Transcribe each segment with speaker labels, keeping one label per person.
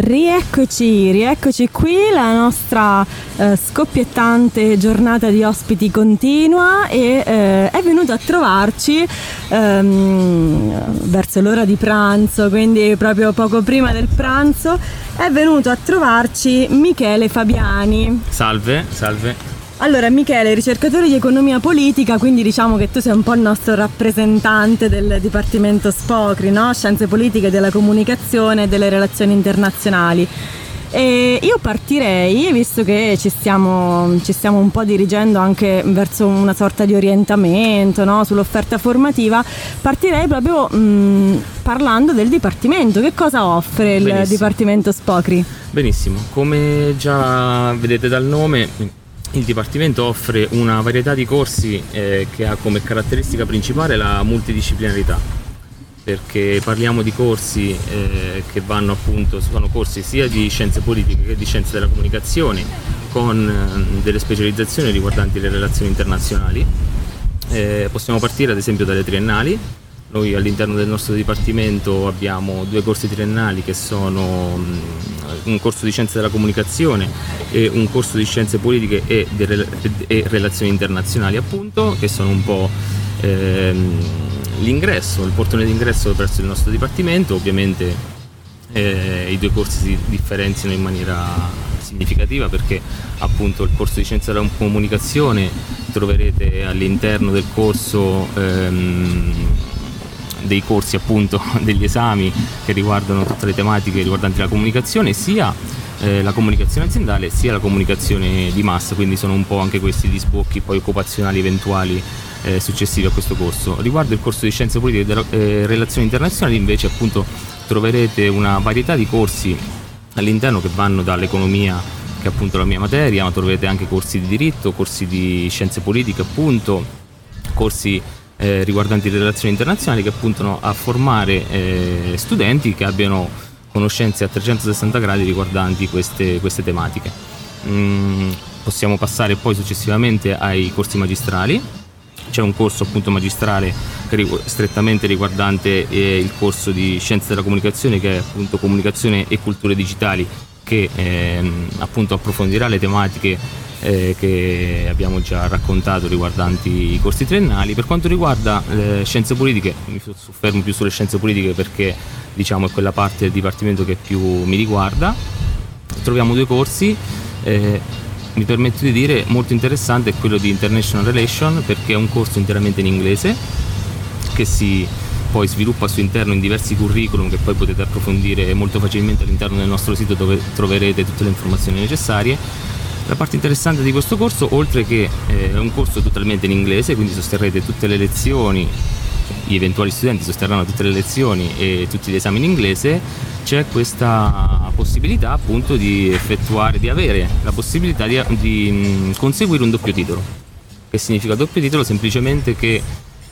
Speaker 1: Rieccoci, rieccoci qui, la nostra eh, scoppiettante giornata di ospiti continua e eh, è venuto a trovarci ehm, verso l'ora di pranzo, quindi proprio poco prima del pranzo, è venuto a trovarci Michele Fabiani.
Speaker 2: Salve, salve.
Speaker 1: Allora, Michele, ricercatore di economia politica, quindi diciamo che tu sei un po' il nostro rappresentante del Dipartimento Spocri, no? Scienze politiche della comunicazione e delle relazioni internazionali. E io partirei, visto che ci stiamo, ci stiamo, un po' dirigendo anche verso una sorta di orientamento no? sull'offerta formativa, partirei proprio mh, parlando del Dipartimento. Che cosa offre il
Speaker 2: Benissimo.
Speaker 1: Dipartimento Spocri?
Speaker 2: Benissimo, come già vedete dal nome, il Dipartimento offre una varietà di corsi eh, che ha come caratteristica principale la multidisciplinarità, perché parliamo di corsi eh, che vanno appunto, sono corsi sia di scienze politiche che di scienze della comunicazione, con eh, delle specializzazioni riguardanti le relazioni internazionali. Eh, possiamo partire ad esempio dalle triennali, noi all'interno del nostro dipartimento abbiamo due corsi triennali che sono un corso di scienze della comunicazione e un corso di scienze politiche e, e relazioni internazionali appunto, che sono un po' ehm, l'ingresso, il portone d'ingresso verso il nostro dipartimento. Ovviamente eh, i due corsi si differenziano in maniera significativa perché appunto il corso di scienze della comunicazione troverete all'interno del corso ehm, dei corsi appunto degli esami che riguardano tutte le tematiche riguardanti la comunicazione sia eh, la comunicazione aziendale sia la comunicazione di massa. Quindi sono un po' anche questi gli sbocchi poi occupazionali eventuali eh, successivi a questo corso. Riguardo il corso di scienze politiche e eh, relazioni internazionali invece appunto troverete una varietà di corsi all'interno che vanno dall'economia che è appunto la mia materia ma troverete anche corsi di diritto corsi di scienze politiche appunto corsi eh, riguardanti le relazioni internazionali che puntano a formare eh, studenti che abbiano conoscenze a 360 gradi riguardanti queste, queste tematiche. Mm, possiamo passare poi successivamente ai corsi magistrali. C'è un corso appunto magistrale strettamente riguardante eh, il corso di scienze della comunicazione che è appunto comunicazione e culture digitali che ehm, appunto approfondirà le tematiche eh, che abbiamo già raccontato riguardanti i corsi triennali. Per quanto riguarda le scienze politiche, mi soffermo più sulle scienze politiche perché diciamo è quella parte del dipartimento che più mi riguarda. Troviamo due corsi. Eh, mi permetto di dire molto interessante è quello di International Relation perché è un corso interamente in inglese che si poi sviluppa al suo interno in diversi curriculum che poi potete approfondire molto facilmente all'interno del nostro sito dove troverete tutte le informazioni necessarie la parte interessante di questo corso, oltre che eh, è un corso totalmente in inglese, quindi sosterrete tutte le lezioni, gli eventuali studenti sosterranno tutte le lezioni e tutti gli esami in inglese, c'è questa possibilità appunto di effettuare, di avere la possibilità di, di conseguire un doppio titolo. Che significa doppio titolo? Semplicemente che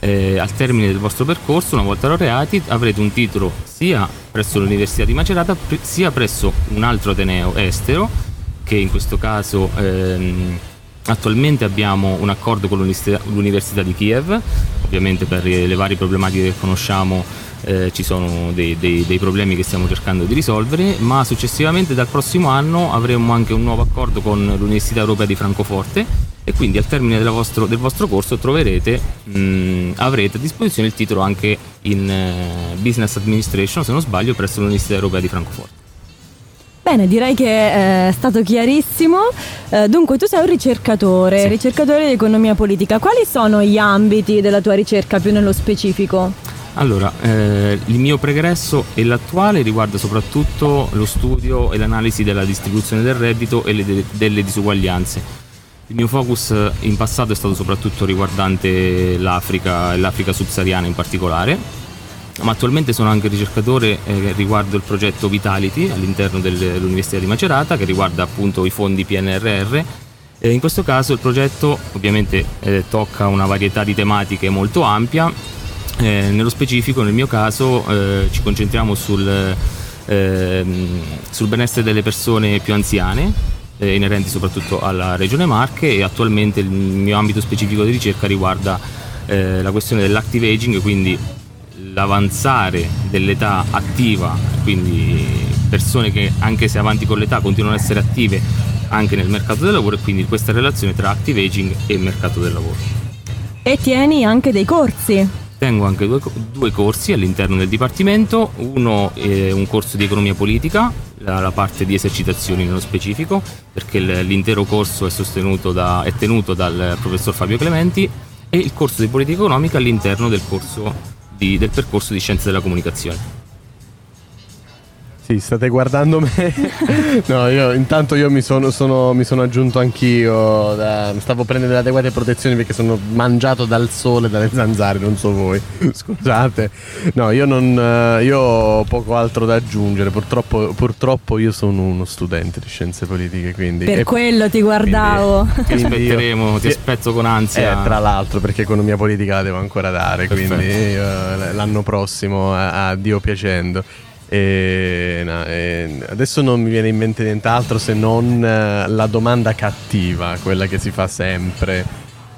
Speaker 2: eh, al termine del vostro percorso, una volta laureati, avrete un titolo sia presso l'Università di Macerata sia presso un altro Ateneo estero che in questo caso ehm, attualmente abbiamo un accordo con l'Università di Kiev, ovviamente per le varie problematiche che conosciamo eh, ci sono dei, dei, dei, problemi che stiamo cercando di risolvere, ma successivamente dal prossimo anno avremo anche un nuovo accordo con l'Università Europea di Francoforte e quindi al termine vostro, del vostro corso troverete, mh, avrete a disposizione il titolo anche in eh, Business Administration, se non sbaglio, presso l'Università Europea di Francoforte.
Speaker 1: Bene, direi che eh, è stato chiarissimo. Eh, dunque, tu sei un ricercatore, sì. ricercatore di economia politica. Quali sono gli ambiti della tua ricerca più nello specifico?
Speaker 2: Allora, eh, il mio pregresso e l'attuale riguarda soprattutto lo studio e l'analisi della distribuzione del reddito e le, delle disuguaglianze. Il mio focus in passato è stato soprattutto riguardante l'Africa e l'Africa subsahariana in particolare ma attualmente sono anche ricercatore eh, riguardo il progetto Vitality all'interno dell'Università di Macerata che riguarda appunto i fondi PNRR. E in questo caso il progetto ovviamente eh, tocca una varietà di tematiche molto ampia, eh, nello specifico nel mio caso eh, ci concentriamo sul, ehm, sul, benessere delle persone più anziane, eh, inerenti soprattutto alla regione Marche e attualmente il mio ambito specifico di ricerca riguarda eh, la questione dell'active aging, quindi l'avanzare dell'età attiva, quindi persone che anche se avanti con l'età continuano ad essere attive anche nel mercato del lavoro e quindi questa relazione tra active aging e mercato del lavoro.
Speaker 1: E tieni anche dei corsi.
Speaker 2: Tengo anche due, due corsi all'interno del Dipartimento, uno è un corso di economia politica, la, parte di esercitazioni nello specifico, perché l'intero corso è, da, è tenuto dal professor Fabio Clementi, e il corso di politica economica all'interno del, di, del percorso di scienze della comunicazione.
Speaker 3: Sì, state guardando me. no, io intanto io mi sono, sono, mi sono aggiunto anch'io. Da, stavo prendendo le adeguate protezioni perché sono mangiato dal sole, dalle zanzare, non so voi. Scusate. No, io non. Eh, io ho poco altro da aggiungere. Purtroppo, purtroppo io sono uno studente di scienze politiche, quindi.
Speaker 1: Per quello ti guardavo.
Speaker 2: Quindi, ti aspetteremo, io, ti aspetto con ansia.
Speaker 3: Eh, tra l'altro, perché economia politica la devo ancora dare. Perfetto. Quindi io, l'anno prossimo, a, a Dio piacendo. E, no, e adesso non mi viene in mente nient'altro se non eh, la domanda cattiva, quella che si fa sempre,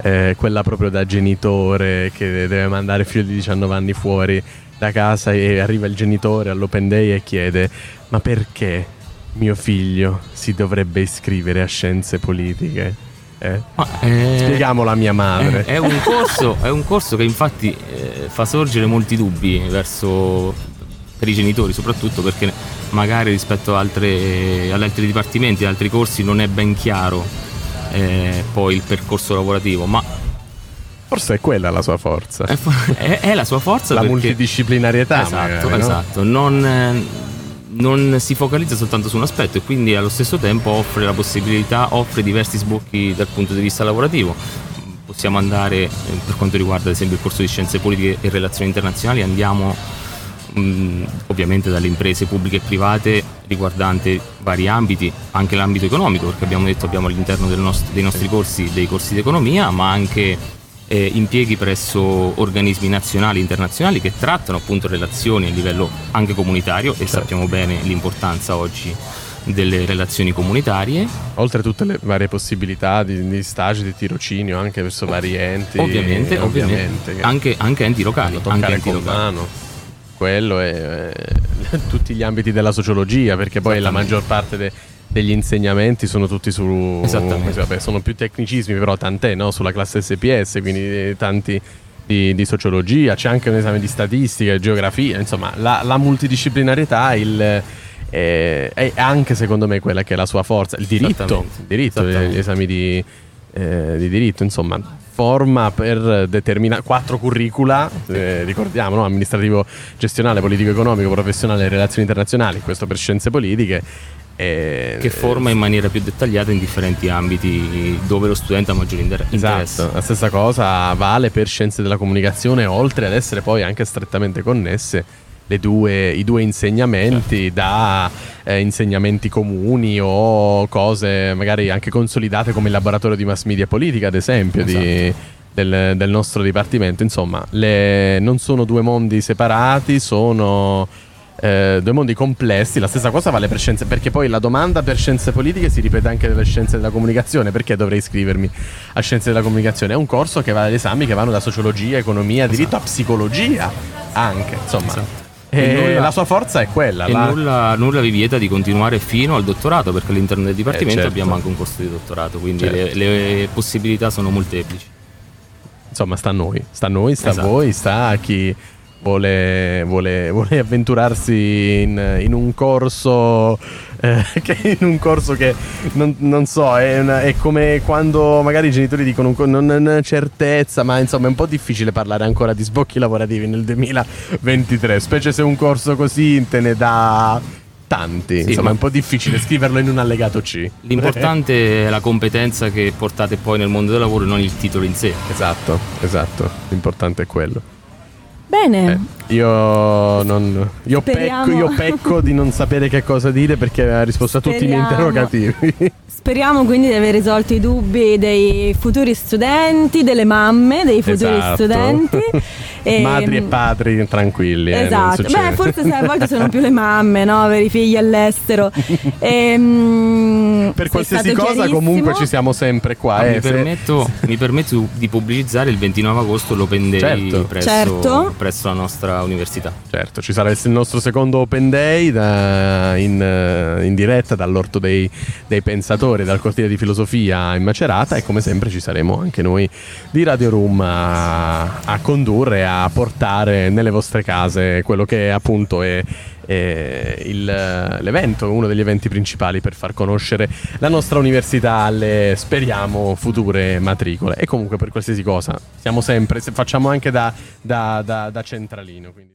Speaker 3: eh, quella proprio da genitore che deve mandare figlio di 19 anni fuori da casa e arriva il genitore all'open day e chiede ma perché mio figlio si dovrebbe iscrivere a scienze politiche? Eh? Eh, Spieghiamolo a mia madre.
Speaker 2: È, è, un corso, è, un corso, che infatti eh, fa sorgere molti dubbi verso per i genitori soprattutto perché magari rispetto altre, ad altri dipartimenti, ad altri corsi non è ben chiaro eh, poi il percorso lavorativo, ma
Speaker 3: Forse è quella la sua forza.
Speaker 2: È, è, è la sua forza.
Speaker 3: la
Speaker 2: perché...
Speaker 3: multidisciplinarietà.
Speaker 2: Esatto,
Speaker 3: magari,
Speaker 2: esatto. No? Non, non, si focalizza soltanto su un aspetto e quindi allo stesso tempo offre la possibilità, offre diversi sbocchi dal punto di vista lavorativo. Possiamo andare, eh, per quanto riguarda ad esempio il corso di scienze politiche e relazioni internazionali, andiamo mh, ovviamente dalle imprese pubbliche e private riguardante vari ambiti, anche l'ambito economico, perché abbiamo detto abbiamo all'interno nost- dei nostri corsi dei corsi di economia, ma anche eh, impieghi presso organismi nazionali e internazionali che trattano appunto relazioni a livello anche comunitario e certo. sappiamo bene l'importanza oggi delle relazioni comunitarie.
Speaker 3: Oltre a tutte le varie possibilità di, di stage, di tirocinio anche verso vari enti.
Speaker 2: Ovviamente, ovviamente. ovviamente. Anche, anche, enti locali. Anche enti locali. Mano
Speaker 3: quello e eh, tutti gli ambiti della sociologia, perché poi la maggior parte de, degli insegnamenti sono tutti su... Vabbè, sono più tecnicismi, però tant'è, no? Sulla classe SPS, quindi eh, tanti di, di, sociologia, c'è anche un esame di statistica, geografia, insomma, la, la multidisciplinarietà, il... Eh, è anche secondo me quella che è la sua forza, il diritto, il diritto gli esami di, eh, di diritto, insomma, forma per determinare quattro curricula, eh, ricordiamo, no? amministrativo, gestionale, politico, economico, professionale e relazioni internazionali, questo per scienze politiche.
Speaker 2: E, che forma in maniera più dettagliata in differenti ambiti dove lo studente ha maggiore interesse.
Speaker 3: Esatto, la stessa cosa vale per scienze della comunicazione, oltre ad essere poi anche strettamente connesse due, i due insegnamenti certo. da eh, insegnamenti comuni o cose magari anche consolidate come il laboratorio di mass media politica, ad esempio, esatto. di, del, del, nostro dipartimento. Insomma, le, non sono due mondi separati, sono eh, due mondi complessi. La stessa cosa vale per scienze, perché poi la domanda per scienze politiche si ripete anche nelle scienze della comunicazione. Perché dovrei iscrivermi a scienze della comunicazione? È un corso che va ad esami che vanno da sociologia, economia, esatto. diritto a psicologia anche. Insomma. Esatto. E nulla, la sua forza è quella.
Speaker 2: E la... nulla, nulla, vi vieta di continuare fino al dottorato, perché all'interno del dipartimento eh, certo. abbiamo anche un corso di dottorato, quindi certo. le, le, possibilità sono molteplici.
Speaker 3: Insomma, sta a noi, sta a noi, sta esatto. a voi, sta a chi vuole, vuole, vuole avventurarsi in, in, un corso eh, che in un corso che non, non so è, una, è, come quando magari i genitori dicono non è certezza ma insomma è un po' difficile parlare ancora di sbocchi lavorativi nel 2023 specie se un corso così te ne dà tanti. Sì, Insomma, è un po' difficile scriverlo in un allegato C.
Speaker 2: L'importante è la competenza che portate poi nel mondo del lavoro, non il titolo in sé.
Speaker 3: Esatto, esatto. L'importante è quello.
Speaker 1: Bene.
Speaker 3: Eh, io, non, io, pecco, io, pecco, di non sapere che cosa dire perché ha risposto a tutti i miei interrogativi.
Speaker 1: Speriamo quindi di aver risolto i dubbi dei futuri studenti, delle mamme dei futuri esatto. studenti.
Speaker 3: e, Madri e padri tranquilli.
Speaker 1: Eh, esatto, eh, beh forse sai, a volte sono più le mamme, no? Per i figli all'estero. e,
Speaker 3: um, per qualsiasi cosa comunque ci siamo sempre qua.
Speaker 2: Eh, mi, permetto, mi, permetto, di pubblicizzare il 29 agosto l'Open Day certo. Presso, certo. Presso la nostra università.
Speaker 3: Certo, ci sarà il nostro secondo Open Day da, in, eh, in, diretta dall'Orto dei, dei, Pensatori, dal cortile di filosofia in Macerata e come sempre ci saremo anche noi di Radio Room a, a condurre, a portare nelle vostre case quello che appunto è il, l'evento, uno degli eventi principali per far conoscere la nostra università alle, speriamo, future matricole. E comunque per qualsiasi cosa siamo sempre, facciamo anche da, da, da, da centralino. Quindi.